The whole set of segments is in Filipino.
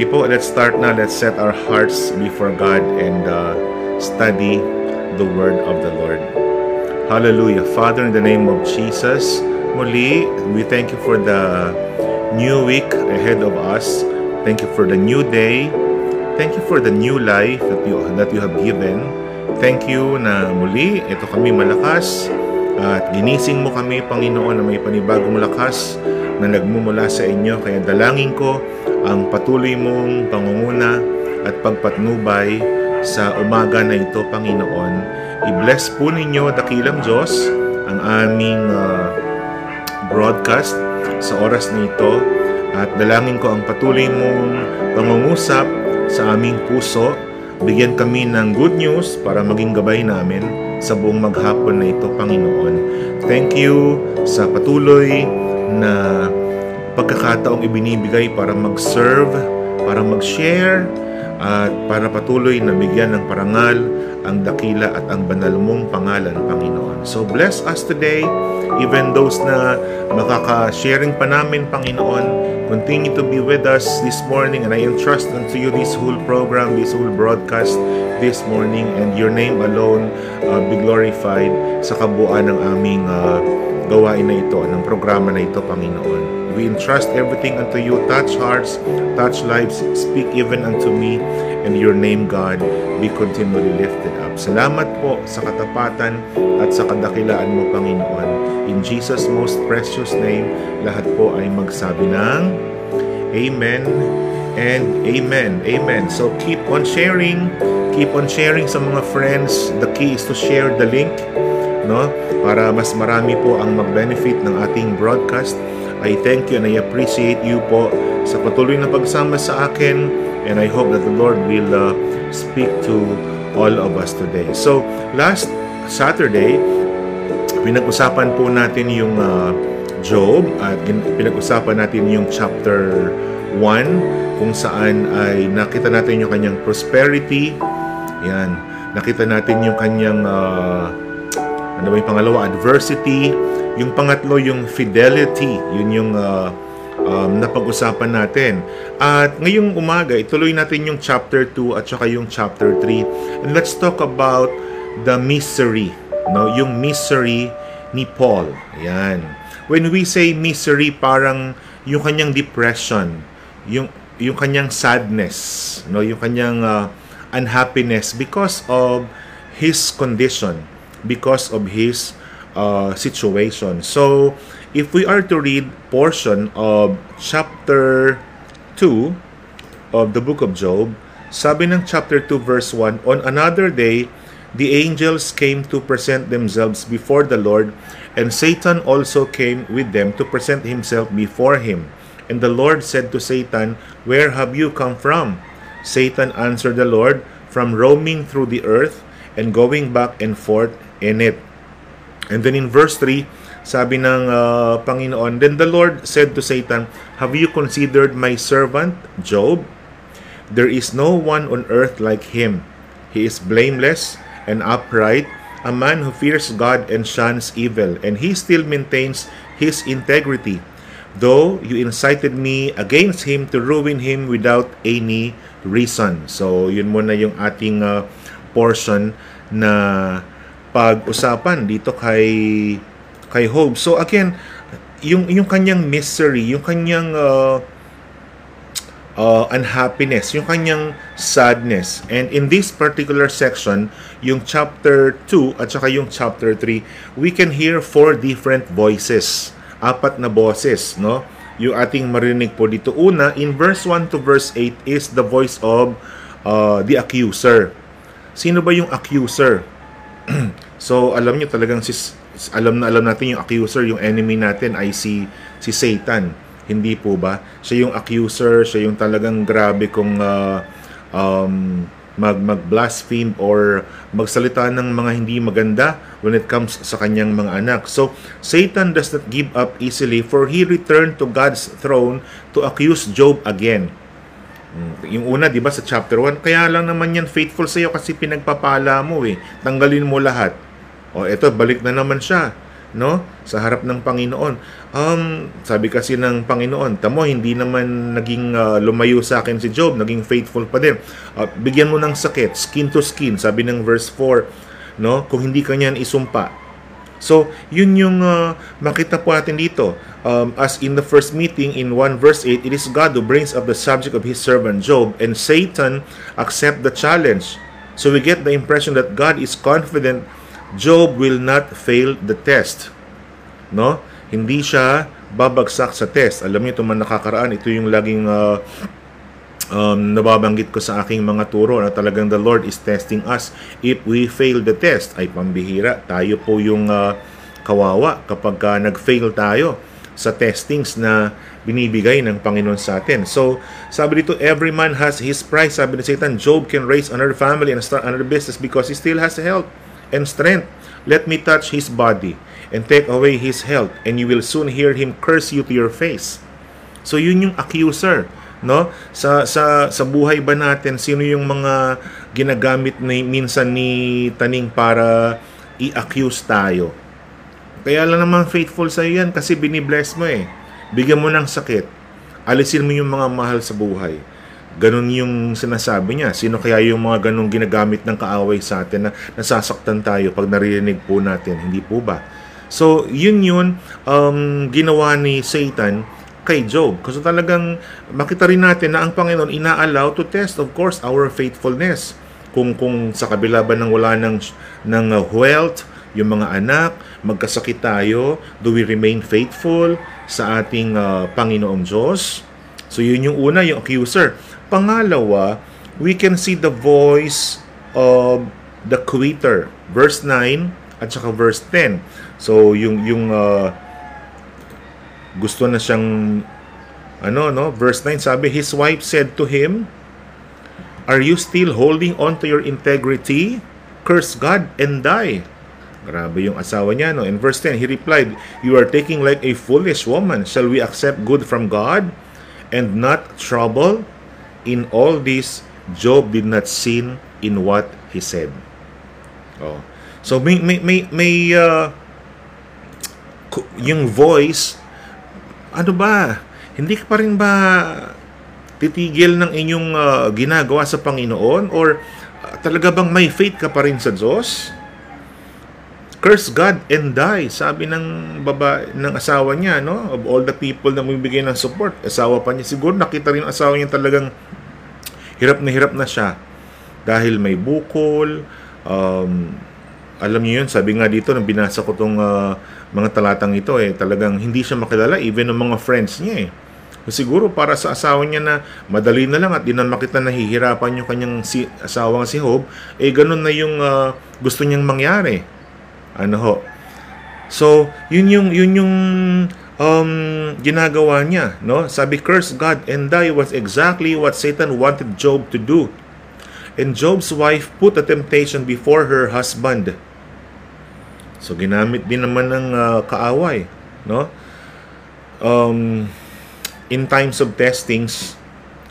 People, let's start now. Let's set our hearts before God and uh, study the word of the Lord. Hallelujah. Father, in the name of Jesus, muli, we thank you for the new week ahead of us. Thank you for the new day. Thank you for the new life that you, that you have given. Thank you na muli, ito kami malakas at ginising mo kami, Panginoon, na may panibagong lakas na nagmumula sa inyo. Kaya dalangin ko ang patuloy mong pangunguna at pagpatnubay sa umaga na ito, Panginoon. I-bless po ninyo, dakilang Diyos, ang aming uh, broadcast sa oras na ito at dalangin ko ang patuloy mong pangungusap sa aming puso. Bigyan kami ng good news para maging gabay namin sa buong maghapon na ito, Panginoon. Thank you sa patuloy na pagkakataong ibinibigay para mag-serve, para mag-share, at para patuloy na bigyan ng parangal ang dakila at ang banal mong pangalan, Panginoon. So bless us today, even those na makaka-sharing pa namin, Panginoon. Continue to be with us this morning and I entrust unto you this whole program, this whole broadcast this morning and your name alone uh, be glorified sa kabuuan ng aming uh, gawain na ito, ng programa na ito, Panginoon. We entrust everything unto you. Touch hearts, touch lives, speak even unto me, and your name, God, be continually lifted up. Salamat po sa katapatan at sa kadakilaan mo, Panginoon. In Jesus' most precious name, lahat po ay magsabi ng Amen and Amen. Amen. So keep on sharing. Keep on sharing sa mga friends. The key is to share the link no? Para mas marami po ang mag-benefit ng ating broadcast. I thank you and I appreciate you po sa patuloy na pagsama sa akin and I hope that the Lord will uh, speak to all of us today. So, last Saturday, pinag-usapan po natin yung uh, Job at pinag-usapan natin yung chapter 1 kung saan ay nakita natin yung kanyang prosperity. Yan. Nakita natin yung kanyang uh, ano ba yung pangalawa? Adversity. Yung pangatlo, yung fidelity. Yun yung uh, um, napag-usapan natin. At ngayong umaga, ituloy natin yung chapter 2 at saka yung chapter 3. And let's talk about the misery. No? Yung misery ni Paul. Yan. When we say misery, parang yung kanyang depression, yung yung kanyang sadness, no, yung kanyang uh, unhappiness because of his condition because of his uh, situation. So, if we are to read portion of chapter 2 of the book of Job, sabi ng chapter 2 verse 1, On another day, the angels came to present themselves before the Lord, and Satan also came with them to present himself before him. And the Lord said to Satan, Where have you come from? Satan answered the Lord, From roaming through the earth and going back and forth in it. And then in verse 3, sabi ng uh, Panginoon, Then the Lord said to Satan, Have you considered my servant, Job? There is no one on earth like him. He is blameless and upright, a man who fears God and shuns evil, and he still maintains his integrity. Though you incited me against him to ruin him without any reason. So, yun muna yung ating uh, portion na pag-usapan dito kay kay Hope. So again, yung yung kanyang misery, yung kanyang uh, uh, unhappiness, yung kanyang sadness. And in this particular section, yung chapter 2 at saka yung chapter 3, we can hear four different voices. Apat na boses, no? Yung ating marinig po dito. Una, in verse 1 to verse 8 is the voice of uh, the accuser. Sino ba yung accuser? so, alam niyo talagang si, alam na alam natin yung accuser, yung enemy natin ay si si Satan. Hindi po ba? Siya yung accuser, siya yung talagang grabe kung uh, um, mag mag-blaspheme or magsalita ng mga hindi maganda when it comes sa kanyang mga anak. So, Satan does not give up easily for he returned to God's throne to accuse Job again. Yung una, di ba, sa chapter 1, kaya lang naman yan faithful sa iyo kasi pinagpapala mo eh. Tanggalin mo lahat. O, eto, balik na naman siya. No? Sa harap ng Panginoon. Um, sabi kasi ng Panginoon, tamo hindi naman naging uh, lumayo sa akin si Job, naging faithful pa din. Uh, bigyan mo ng sakit, skin to skin, sabi ng verse 4, no? Kung hindi kanya isumpa. So, yun yung uh, makita po natin dito. Um, as in the first meeting in 1 verse 8, it is God who brings up the subject of his servant Job and Satan accept the challenge. So we get the impression that God is confident Job will not fail the test. No? Hindi siya babagsak sa test. Alam niyo, ito man nakakaraan, ito yung laging uh, um, nababanggit ko sa aking mga turo na talagang the Lord is testing us. If we fail the test, ay pambihira. Tayo po yung uh, kawawa kapag uh, nag-fail tayo sa testings na binibigay ng Panginoon sa atin. So, sabi dito, every man has his price. Sabi ni Satan, Job can raise another family and start another business because he still has health and strength. Let me touch his body and take away his health, and you will soon hear him curse you to your face. So yun yung accuser, no? Sa sa sa buhay ba natin sino yung mga ginagamit ni minsan ni taning para i-accuse tayo? Kaya lang naman faithful sa yan kasi binibless mo eh. Bigyan mo ng sakit. Alisin mo yung mga mahal sa buhay. Ganon yung sinasabi niya. Sino kaya yung mga ganong ginagamit ng kaaway sa atin na nasasaktan tayo pag naririnig po natin? Hindi po ba? So, yun yun um, ginawa ni Satan kay Job. Kasi talagang makita rin natin na ang Panginoon ina-allow to test, of course, our faithfulness. Kung, kung sa kabila ba ng wala ng, ng wealth, yung mga anak, magkasakit tayo, do we remain faithful sa ating uh, Panginoong Diyos? So yun yung una, yung accuser. Pangalawa, we can see the voice of the quitter. Verse 9 at saka verse 10. So yung yung uh, gusto na siyang ano no, verse 9 sabi his wife said to him, "Are you still holding on to your integrity? Curse God and die." Grabe yung asawa niya no. In verse 10 he replied, "You are taking like a foolish woman. Shall we accept good from God and not trouble?" In all this, Job did not sin in what he said. Oh. So may may may, may uh, yung voice ano ba? Hindi ka pa rin ba titigil ng inyong uh, ginagawa sa Panginoon or uh, talaga bang may faith ka pa rin sa Diyos? Curse God and die, sabi ng baba ng asawa niya, no? Of all the people na magbibigay ng support, asawa pa niya. Siguro nakita rin ng asawa niya talagang hirap na hirap na siya dahil may bukol. Um, alam niyo yun, sabi nga dito nang binasa ko tong uh, mga talatang ito eh, talagang hindi siya makilala even ng mga friends niya eh. Siguro para sa asawa niya na madali na lang at di na makita nahihirapan yung kanyang si, asawang si Hope, eh ganun na yung uh, gusto niyang mangyari. Ano ho? So, yun yung yun yung um, ginagawa niya. No? Sabi, curse God and die was exactly what Satan wanted Job to do. And Job's wife put a temptation before her husband. So, ginamit din naman ng uh, kaaway. No? Um, in times of testings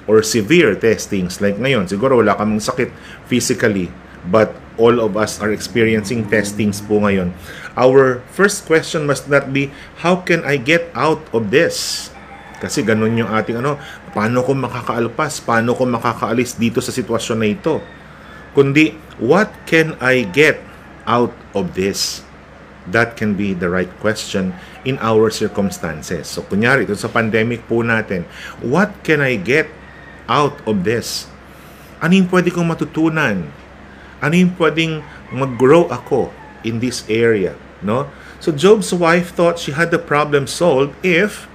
or severe testings, like ngayon, siguro wala kaming sakit physically, but all of us are experiencing testings po ngayon our first question must not be, how can I get out of this? Kasi ganun yung ating ano, paano ko makakaalpas, paano ko makakaalis dito sa sitwasyon na ito? Kundi, what can I get out of this? That can be the right question in our circumstances. So, kunyari, ito sa pandemic po natin, what can I get out of this? Ano yung pwede kong matutunan? Ano yung pwedeng mag-grow ako in this area? No? So Job's wife thought she had the problem solved if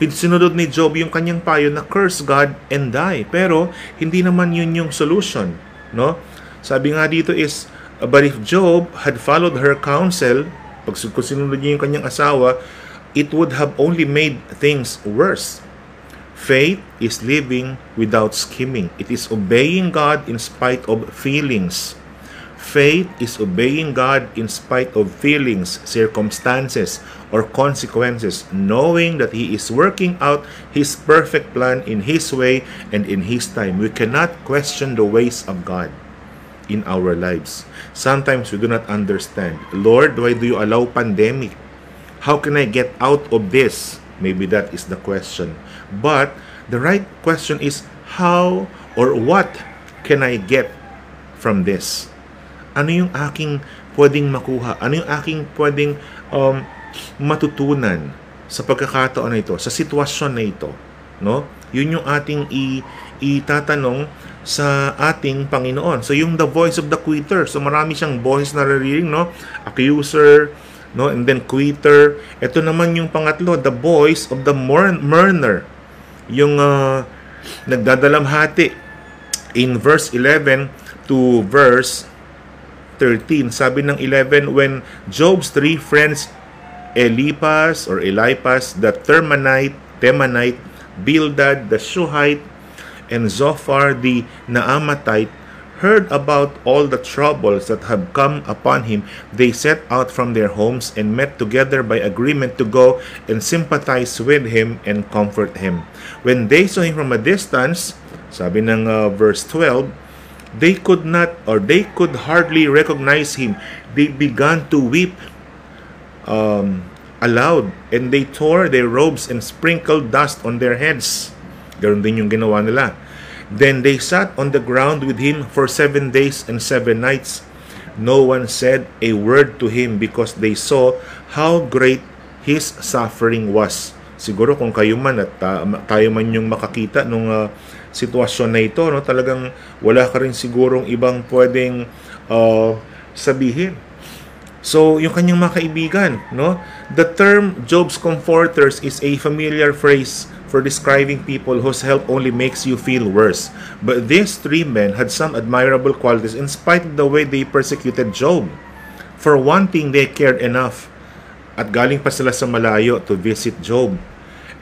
sinunod ni Job yung kanyang payo na curse God and die. Pero hindi naman yun yung solution, no? Sabi nga dito is but if Job had followed her counsel, pag sinunod niya yung kanyang asawa, it would have only made things worse. Faith is living without scheming. It is obeying God in spite of feelings. Faith is obeying God in spite of feelings, circumstances, or consequences, knowing that He is working out His perfect plan in His way and in His time. We cannot question the ways of God in our lives. Sometimes we do not understand. Lord, why do you allow pandemic? How can I get out of this? Maybe that is the question. But the right question is how or what can I get from this? Ano yung aking pwedeng makuha? Ano yung aking pwedeng um, matutunan sa pagkakataon na ito, sa sitwasyon na ito? No? Yun yung ating i itatanong sa ating Panginoon. So yung the voice of the quitter. So marami siyang voice na naririnig, no? Accuser, no? And then quitter. Ito naman yung pangatlo, the voice of the mourner. Yung uh, nagdadalamhati. In verse 11 to verse 13, sabi ng 11, when Job's three friends, Elipas or Elipas, the Termanite, Temanite, Bildad, the Shuhite, and Zophar the Naamatite heard about all the troubles that have come upon him, they set out from their homes and met together by agreement to go and sympathize with him and comfort him. When they saw him from a distance, sabi ng uh, verse 12, they could not or they could hardly recognize him. They began to weep um, aloud and they tore their robes and sprinkled dust on their heads. Ganon din yung ginawa nila. Then they sat on the ground with him for seven days and seven nights. No one said a word to him because they saw how great his suffering was. Siguro kung kayo man at uh, tayo man yung makakita nung uh, sitwasyon na ito, no, talagang wala ka rin sigurong ibang pwedeng uh, sabihin. So, yung kanyang mga kaibigan, no? The term Job's comforters is a familiar phrase for describing people whose help only makes you feel worse. But these three men had some admirable qualities in spite of the way they persecuted Job. For one thing, they cared enough at galing pa sila sa malayo to visit Job.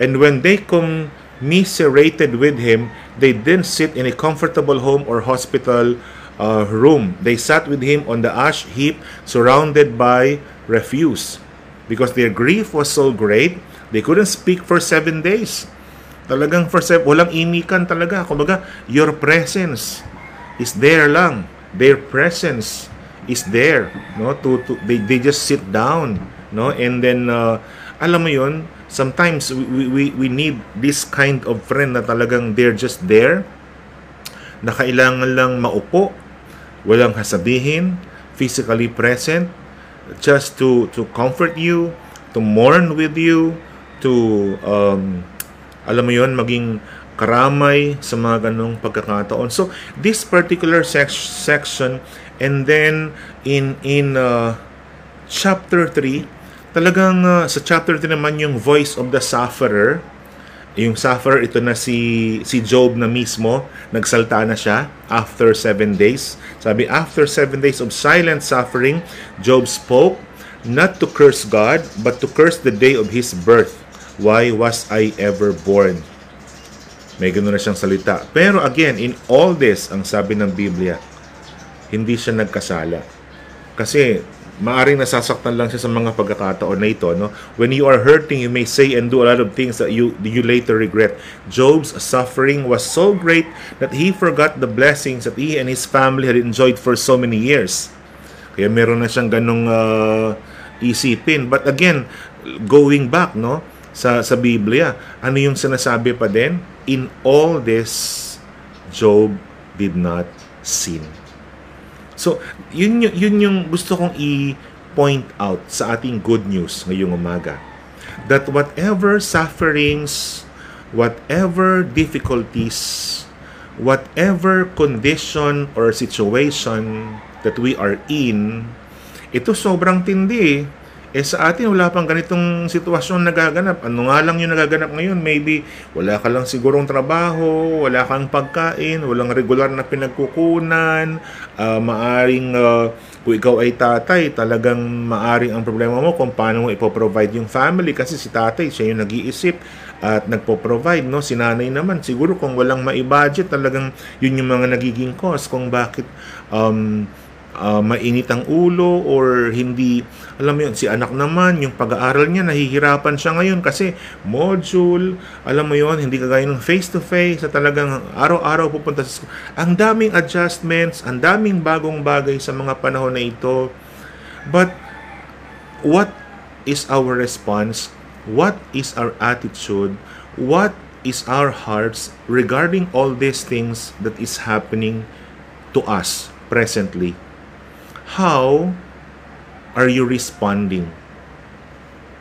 And when they commiserated with him, they didn't sit in a comfortable home or hospital uh, room. They sat with him on the ash heap surrounded by refuse. Because their grief was so great, they couldn't speak for seven days. Talagang for seven, walang imikan talaga. Kumbaga, your presence is there lang. Their presence is there, no? To, to they, they just sit down, no? And then uh, alam mo 'yon, sometimes we, we we need this kind of friend na talagang they're just there. Na kailangan lang maupo, walang hasabihin, physically present, just to to comfort you, to mourn with you, to um, alam mo yon maging karamay sa mga ganong pagkakataon. So, this particular sec- section and then in in uh, chapter 3, talagang uh, sa chapter 3 naman yung voice of the sufferer. Yung sufferer, ito na si, si Job na mismo, nagsalta na siya after seven days. Sabi, after seven days of silent suffering, Job spoke, not to curse God, but to curse the day of his birth Why was I ever born? May ganoon na siyang salita. Pero again, in all this, ang sabi ng Biblia, hindi siya nagkasala. Kasi maaring nasasaktan lang siya sa mga pagkakataon na ito. No? When you are hurting, you may say and do a lot of things that you, you later regret. Job's suffering was so great that he forgot the blessings that he and his family had enjoyed for so many years. Kaya meron na siyang ganong uh, isipin. But again, going back, no? Sa, sa Biblia. Ano yung sinasabi pa din? In all this, Job did not sin. So, yun, yun, yun yung gusto kong i-point out sa ating good news ngayong umaga. That whatever sufferings, whatever difficulties, whatever condition or situation that we are in, ito sobrang tindi eh sa atin, wala pang ganitong sitwasyon nagaganap. Ano nga lang yung nagaganap ngayon? Maybe wala ka lang sigurong trabaho, wala kang pagkain, walang regular na pinagkukunan, uh, maaring uh, kung ikaw ay tatay, talagang maaring ang problema mo kung paano mo ipoprovide yung family kasi si tatay, siya yung nag-iisip at nagpo-provide, no? Si nanay naman, siguro kung walang mai-budget, talagang yun yung mga nagiging cause kung bakit um, uh, mainit ang ulo or hindi, alam mo yun, si anak naman, yung pag-aaral niya, nahihirapan siya ngayon kasi module, alam mo yun, hindi kagaya ng face-to-face, sa talagang araw-araw pupunta sa school. Ang daming adjustments, ang daming bagong bagay sa mga panahon na ito. But, what is our response? What is our attitude? What is our hearts regarding all these things that is happening to us presently? How are you responding?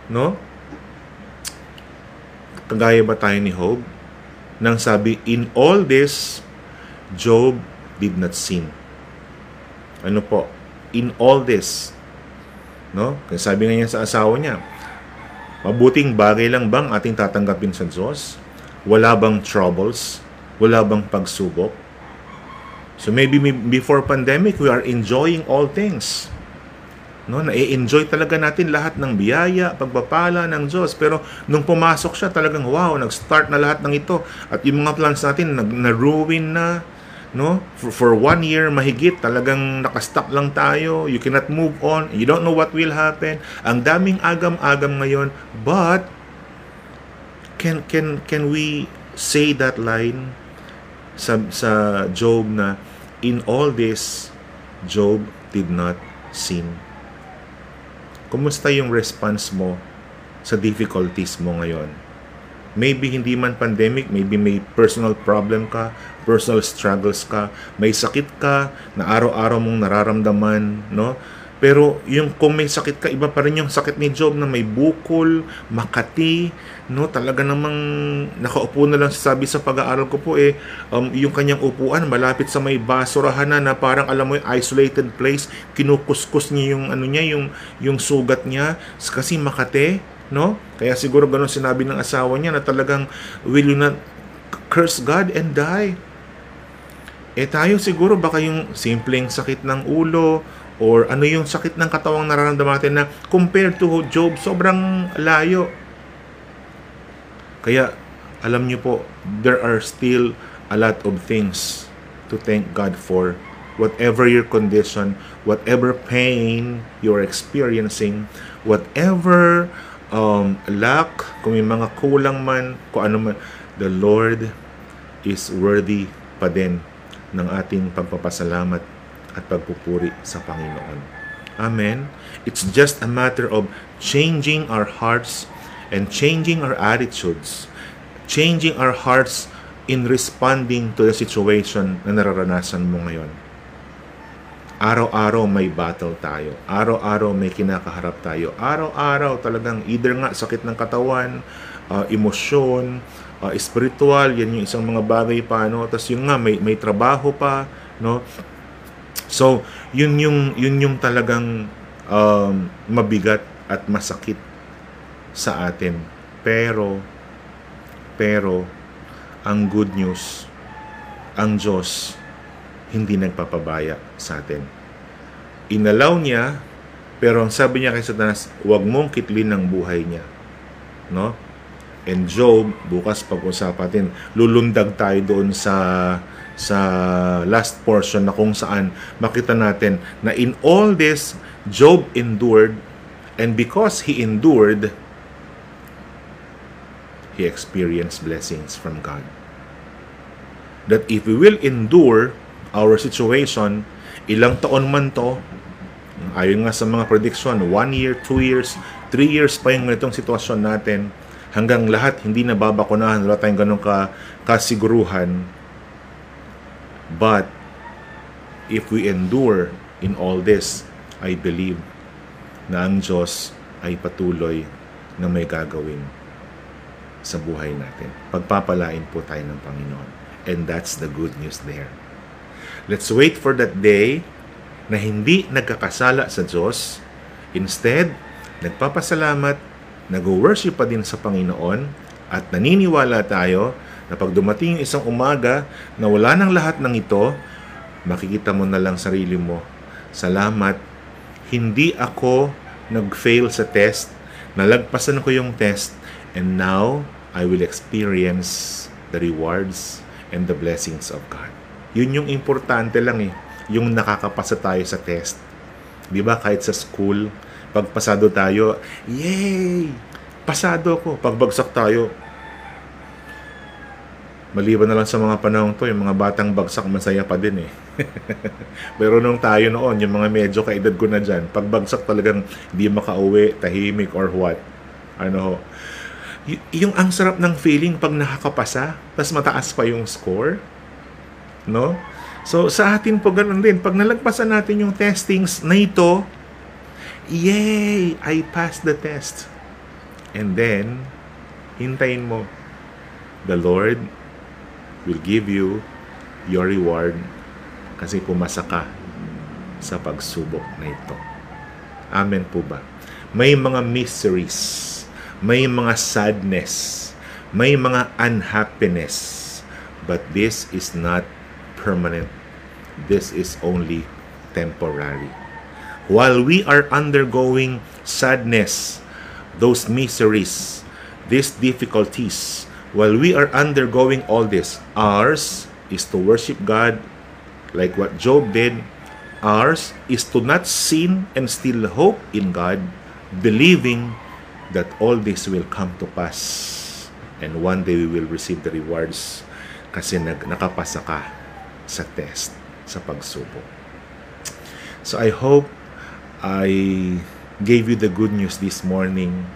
No? Kagaya ba tayo ni Job? Nang sabi, in all this, Job did not sin. Ano po? In all this. No? Kaya sabi nga niya sa asawa niya, mabuting bagay lang bang ating tatanggapin sa Diyos? Wala bang troubles? Wala bang pagsubok? So maybe before pandemic, we are enjoying all things. No, na-enjoy talaga natin lahat ng biyaya, pagpapala ng Diyos. Pero nung pumasok siya, talagang wow, nag-start na lahat ng ito. At yung mga plans natin, nag- na-ruin na. No? For, for one year, mahigit, talagang nakastuck lang tayo. You cannot move on. You don't know what will happen. Ang daming agam-agam ngayon. But, can, can, can we say that line sa, sa Job na, In all this, Job did not sin. Kumusta yung response mo sa difficulties mo ngayon? Maybe hindi man pandemic, maybe may personal problem ka, personal struggles ka, may sakit ka na araw-araw mong nararamdaman, no? Pero yung kung may sakit ka, iba pa rin yung sakit ni Job na may bukol, makati, no? Talaga namang nakaupo na lang sabi sa pag-aaral ko po eh, um, yung kanyang upuan malapit sa may basurahan na, na parang alam mo yung isolated place, kinukuskus niya yung ano niya, yung yung sugat niya kasi makate, no? Kaya siguro ganun sinabi ng asawa niya na talagang will you not curse God and die? Eh tayo siguro baka yung simpleng sakit ng ulo, or ano yung sakit ng katawang nararamdaman natin na compared to Job, sobrang layo. Kaya, alam niyo po, there are still a lot of things to thank God for. Whatever your condition, whatever pain you're experiencing, whatever um, lack, kung may mga kulang man, kung ano man, the Lord is worthy pa din ng ating pagpapasalamat at pagpupuri sa Panginoon. Amen. It's just a matter of changing our hearts and changing our attitudes, changing our hearts in responding to the situation na nararanasan mo ngayon. Araw-araw may battle tayo. Araw-araw may kinakaharap tayo. Araw-araw talagang either nga sakit ng katawan, uh, emosyon, uh, spiritual, yan yung isang mga bagay pa, no? Tapos yung nga, may, may trabaho pa, no? So, yun yung yun yung talagang um, mabigat at masakit sa atin. Pero pero ang good news, ang Diyos hindi nagpapabaya sa atin. Inalaw niya, pero ang sabi niya kay Satanas, huwag mong kitlin ng buhay niya. No? And Job, bukas pag-usapan natin, lulundag tayo doon sa sa last portion na kung saan makita natin na in all this, Job endured and because he endured, he experienced blessings from God. That if we will endure our situation, ilang taon man to, ayon nga sa mga prediction, one year, two years, three years pa yung ganitong sitwasyon natin, hanggang lahat hindi na babakunahan, wala tayong ganun ka, kasiguruhan, But if we endure in all this, I believe na ang Diyos ay patuloy na may gagawin sa buhay natin. Pagpapalain po tayo ng Panginoon. And that's the good news there. Let's wait for that day na hindi nagkakasala sa Diyos. Instead, nagpapasalamat, nag-worship pa din sa Panginoon at naniniwala tayo na pag dumating yung isang umaga na wala nang lahat ng ito, makikita mo na lang sarili mo. Salamat, hindi ako nag-fail sa test, nalagpasan ko yung test, and now I will experience the rewards and the blessings of God. Yun yung importante lang eh, yung nakakapasa tayo sa test. Di ba kahit sa school, pag pasado tayo, yay! Pasado ko. Pagbagsak tayo, Maliban na lang sa mga panahon to, yung mga batang bagsak, masaya pa din eh. Pero nung tayo noon, yung mga medyo kaedad ko na dyan, pag bagsak talagang hindi makauwi, tahimik or what. Ano, y- yung ang sarap ng feeling pag nakakapasa, tapos mataas pa yung score. No? So, sa atin po ganun din. Pag nalagpasan natin yung testings na ito, yay! I passed the test. And then, hintayin mo. The Lord will give you your reward kasi pumasa ka sa pagsubok na ito. Amen po ba? May mga miseries, may mga sadness, may mga unhappiness, but this is not permanent. This is only temporary. While we are undergoing sadness, those miseries, these difficulties, while we are undergoing all this, ours is to worship God like what Job did. Ours is to not sin and still hope in God, believing that all this will come to pass. And one day we will receive the rewards kasi nag, nakapasa ka sa test, sa pagsubok. So I hope I gave you the good news this morning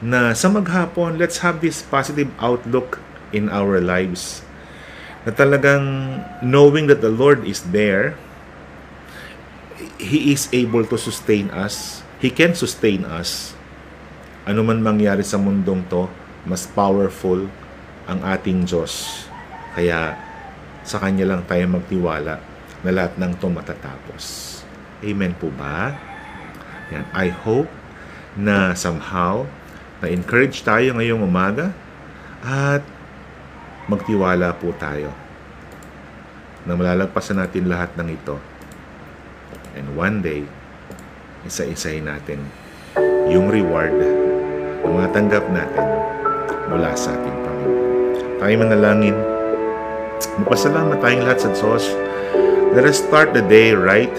na sa maghapon, let's have this positive outlook in our lives. Na talagang knowing that the Lord is there, He is able to sustain us. He can sustain us. Ano man mangyari sa mundong to, mas powerful ang ating Diyos. Kaya sa Kanya lang tayo magtiwala na lahat ng to matatapos. Amen po ba? Yan. I hope na somehow na-encourage tayo ngayong umaga at magtiwala po tayo na malalagpasan natin lahat ng ito. And one day, isa-isahin natin yung reward na matanggap natin mula sa ating Panginoon. Tayo manalangin. Magpasalamat tayong lahat sa Diyos. Let us start the day right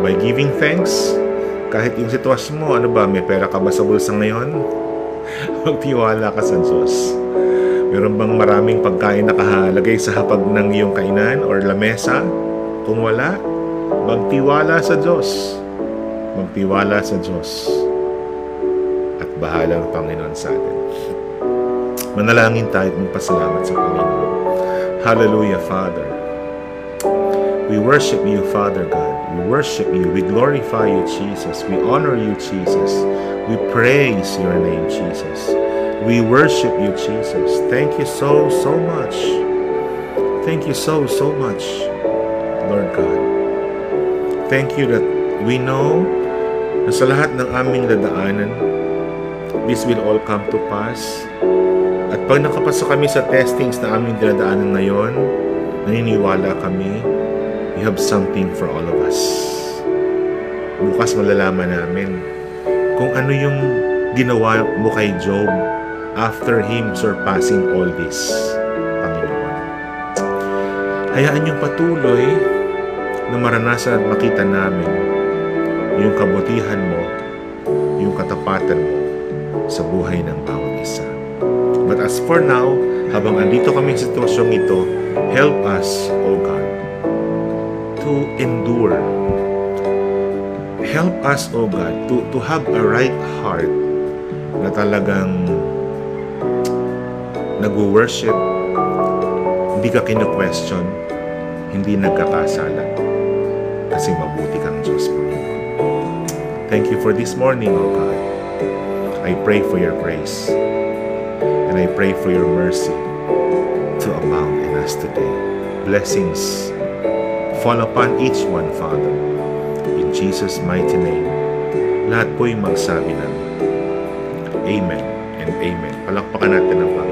by giving thanks kahit yung sitwasyon mo, ano ba, may pera ka ba sa bulsa ngayon? Magtiwala ka sa Diyos. Meron bang maraming pagkain nakahalagay sa hapag ng iyong kainan or lamesa? Kung wala, magtiwala sa Diyos. Magtiwala sa Diyos. At bahala ang Panginoon sa atin. Manalangin tayo at magpasalamat sa Panginoon. Hallelujah, Father. We worship you, Father God. We worship you. We glorify you, Jesus. We honor you, Jesus. We praise your name, Jesus. We worship you, Jesus. Thank you so, so much. Thank you so, so much, Lord God. Thank you that we know na sa lahat ng aming dadaanan, this will all come to pass. At pag nakapasa kami sa testings na aming dinadaanan ngayon, naniniwala kami You have something for all of us. Bukas malalaman namin kung ano yung ginawa mo kay Job after him surpassing all this, Panginoon. Hayaan yung patuloy na maranasan at makita namin yung kabutihan mo, yung katapatan mo sa buhay ng bawat isa. But as for now, habang andito kami sa sitwasyong ito, help us, O God, to endure. Help us, O God, to, to have a right heart na talagang nag-worship, hindi ka kinu-question, hindi nagkakasala. Kasi mabuti kang Diyos, Panginoon. Thank you for this morning, O God. I pray for your grace. And I pray for your mercy to abound in us today. Blessings fall upon each one, Father. In Jesus' mighty name, lahat po'y magsabi ng Amen and Amen. Palakpakan natin ang Panginoon.